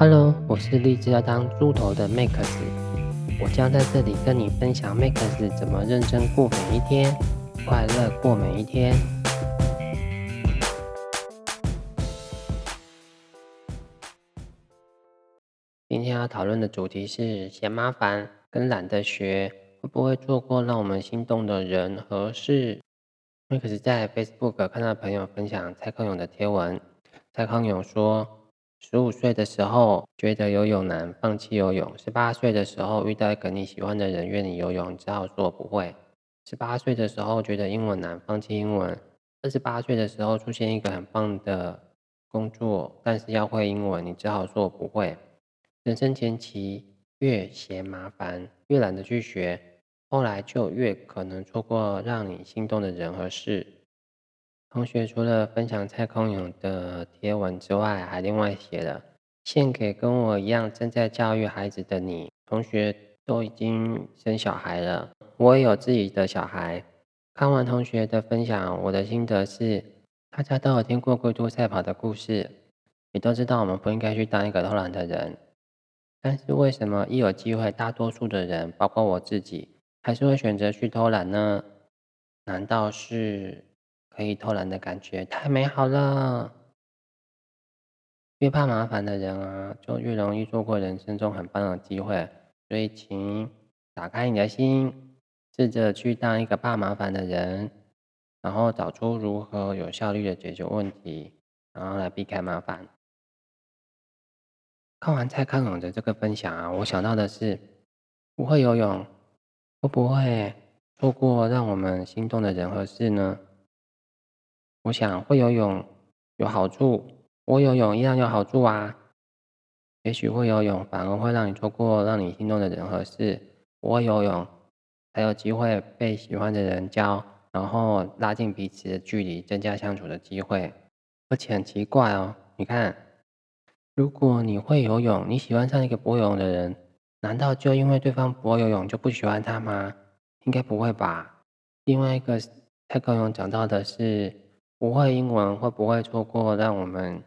Hello，我是立志要当猪头的 Max，我将在这里跟你分享 Max 怎么认真过每一天，快乐过每一天。今天要讨论的主题是嫌麻烦跟懒得学，会不会错过让我们心动的人和事？Max 在 Facebook 看到朋友分享蔡康永的贴文，蔡康永说。十五岁的时候觉得游泳难，放弃游泳；十八岁的时候遇到一个你喜欢的人约你游泳，只好说不会；十八岁的时候觉得英文难，放弃英文；二十八岁的时候出现一个很棒的工作，但是要会英文，你只好说不会。人生前期越嫌麻烦，越懒得去学，后来就越可能错过让你心动的人和事。同学除了分享蔡康永的贴文之外，还另外写了献给跟我一样正在教育孩子的你。同学都已经生小孩了，我也有自己的小孩。看完同学的分享，我的心得是：大家都有听过龟兔赛跑的故事，也都知道我们不应该去当一个偷懒的人。但是为什么一有机会，大多数的人，包括我自己，还是会选择去偷懒呢？难道是？可以偷懒的感觉太美好了。越怕麻烦的人啊，就越容易错过人生中很棒的机会。所以，请打开你的心，试着去当一个怕麻烦的人，然后找出如何有效率的解决问题，然后来避开麻烦。看完蔡康永的这个分享啊，我想到的是，不会游泳会不会错过让我们心动的人和事呢？我想会游泳有好处，不会游泳一样有好处啊。也许会游泳反而会让你错过让你心动的人和事，不会游泳才有机会被喜欢的人教，然后拉近彼此的距离，增加相处的机会。而且很奇怪哦，你看，如果你会游泳，你喜欢上一个不会游泳的人，难道就因为对方不会游泳就不喜欢他吗？应该不会吧。另外一个蔡康永讲到的是。不会英文会不会错过让我们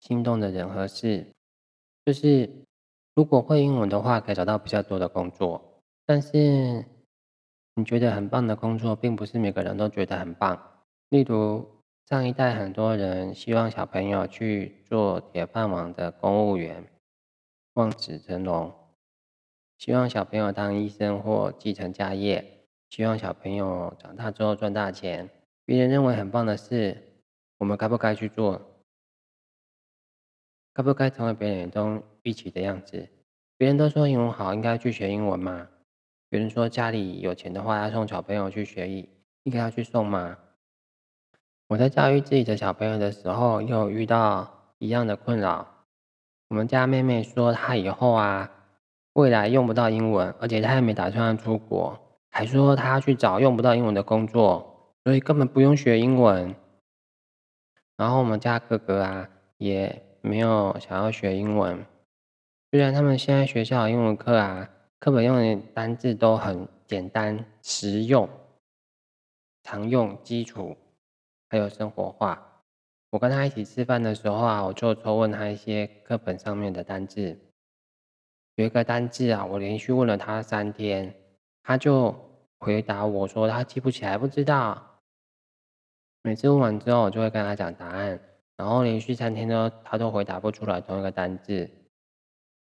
心动的人和事？就是如果会英文的话，可以找到比较多的工作。但是你觉得很棒的工作，并不是每个人都觉得很棒。例如上一代很多人希望小朋友去做铁饭碗的公务员，望子成龙；希望小朋友当医生或继承家业；希望小朋友长大之后赚大钱。别人认为很棒的事，我们该不该去做？该不该成为别人眼中预期的样子？别人都说英文好，应该去学英文吗？别人说家里有钱的话，要送小朋友去学艺，应该要去送吗？我在教育自己的小朋友的时候，又遇到一样的困扰。我们家妹妹说，她以后啊，未来用不到英文，而且她也没打算出国，还说她要去找用不到英文的工作。所以根本不用学英文，然后我们家哥哥啊也没有想要学英文。虽然他们现在学校的英文课啊，课本用的单字都很简单、实用、常用、基础，还有生活化。我跟他一起吃饭的时候啊，我就抽问他一些课本上面的单字。有一个单字啊，我连续问了他三天，他就回答我说他记不起来，不知道。每次问完之后，我就会跟他讲答案，然后连续三天都他都回答不出来同一个单字，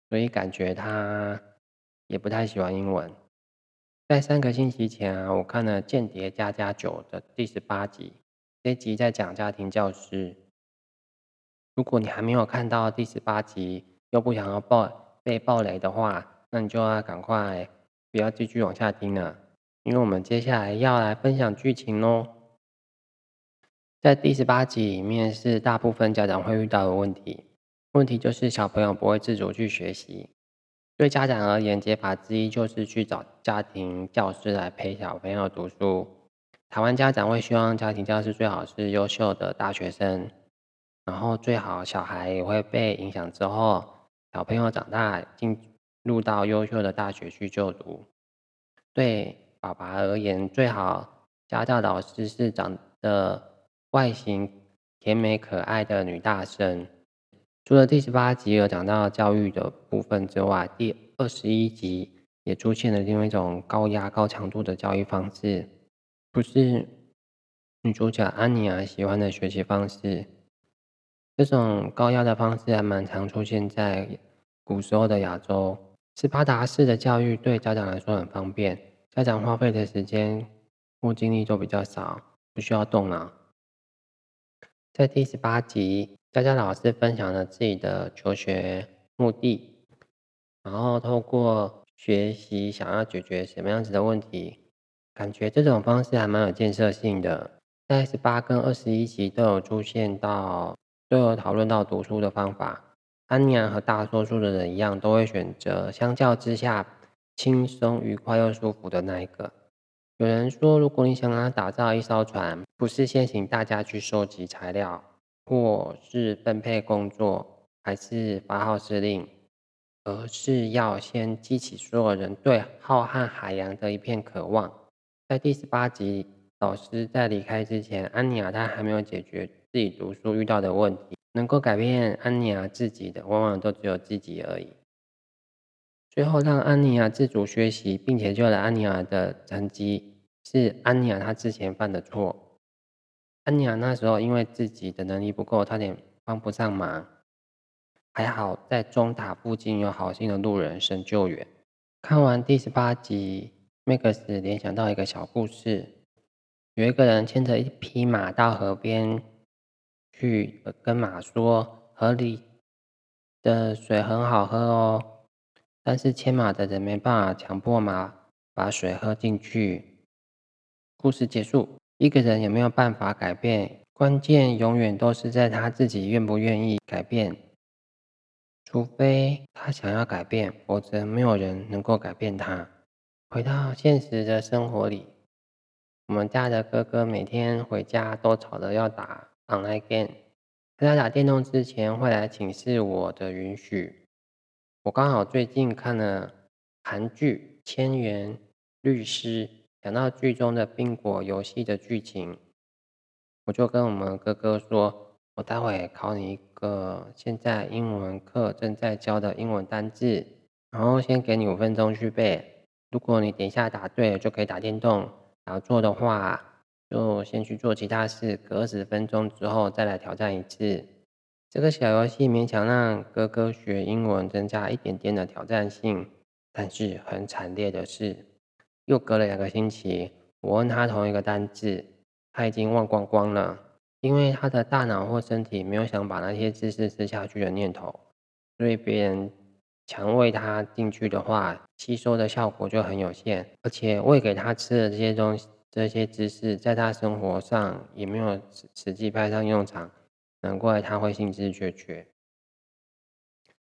所以感觉他也不太喜欢英文。在三个星期前啊，我看了《间谍家家酒》的第十八集，这集在讲家庭教师。如果你还没有看到第十八集，又不想要爆被爆雷的话，那你就要赶快不要继续往下听了，因为我们接下来要来分享剧情喽。在第十八集里面，是大部分家长会遇到的问题。问题就是小朋友不会自主去学习。对家长而言，解法之一就是去找家庭教师来陪小朋友读书。台湾家长会希望家庭教师最好是优秀的大学生，然后最好小孩也会被影响之后，小朋友长大进入到优秀的大学去就读。对爸爸而言，最好家教老师是长得。外形甜美可爱的女大生，除了第十八集有讲到教育的部分之外，第二十一集也出现了另外一种高压、高强度的教育方式，不是女主角安妮儿喜欢的学习方式。这种高压的方式还蛮常出现在古时候的亚洲。斯巴达式的教育对家长来说很方便，家长花费的时间或精力都比较少，不需要动脑。在第十八集，佳佳老师分享了自己的求学目的，然后透过学习想要解决什么样子的问题，感觉这种方式还蛮有建设性的。在十八跟二十一集都有出现到，都有讨论到读书的方法。安妮亚和大多数的人一样，都会选择相较之下轻松、愉快又舒服的那一个。有人说，如果你想要打造一艘船，不是先请大家去收集材料，或是分配工作，还是发号施令，而是要先激起所有人对浩瀚海洋的一片渴望。在第十八集，老师在离开之前，安妮亚她还没有解决自己读书遇到的问题，能够改变安妮亚自己的，往往都只有自己而已。最后让安妮亚自主学习，并且救了安妮亚的成绩，是安妮亚她之前犯的错。安妮亚那时候因为自己的能力不够，差点帮不上忙。还好在钟塔附近有好心的路人神救援。看完第十八集，Max 联想到一个小故事：有一个人牵着一匹马到河边，去跟马说：“河里的水很好喝哦。”但是牵马的人没办法强迫马把水喝进去。故事结束。一个人有没有办法改变，关键永远都是在他自己愿不愿意改变。除非他想要改变，否则没有人能够改变他。回到现实的生活里，我们家的哥哥每天回家都吵着要打 online game，在他打电动之前会来请示我的允许。我刚好最近看了韩剧《千元律师》，讲到剧中的宾果游戏的剧情，我就跟我们哥哥说：“我待会考你一个现在英文课正在教的英文单字，然后先给你五分钟去背。如果你等一下答对，就可以打电动；答错的话，就先去做其他事，隔十分钟之后再来挑战一次。”这个小游戏勉强让哥哥学英文增加一点点的挑战性，但是很惨烈的是，又隔了两个星期，我问他同一个单字，他已经忘光光了，因为他的大脑或身体没有想把那些知识吃下去的念头，所以别人强喂他进去的话，吸收的效果就很有限，而且喂给他吃的这些东西、这些知识，在他生活上也没有实实际派上用场。难怪他会兴致缺缺。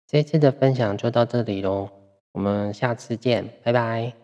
这次的分享就到这里喽，我们下次见，拜拜。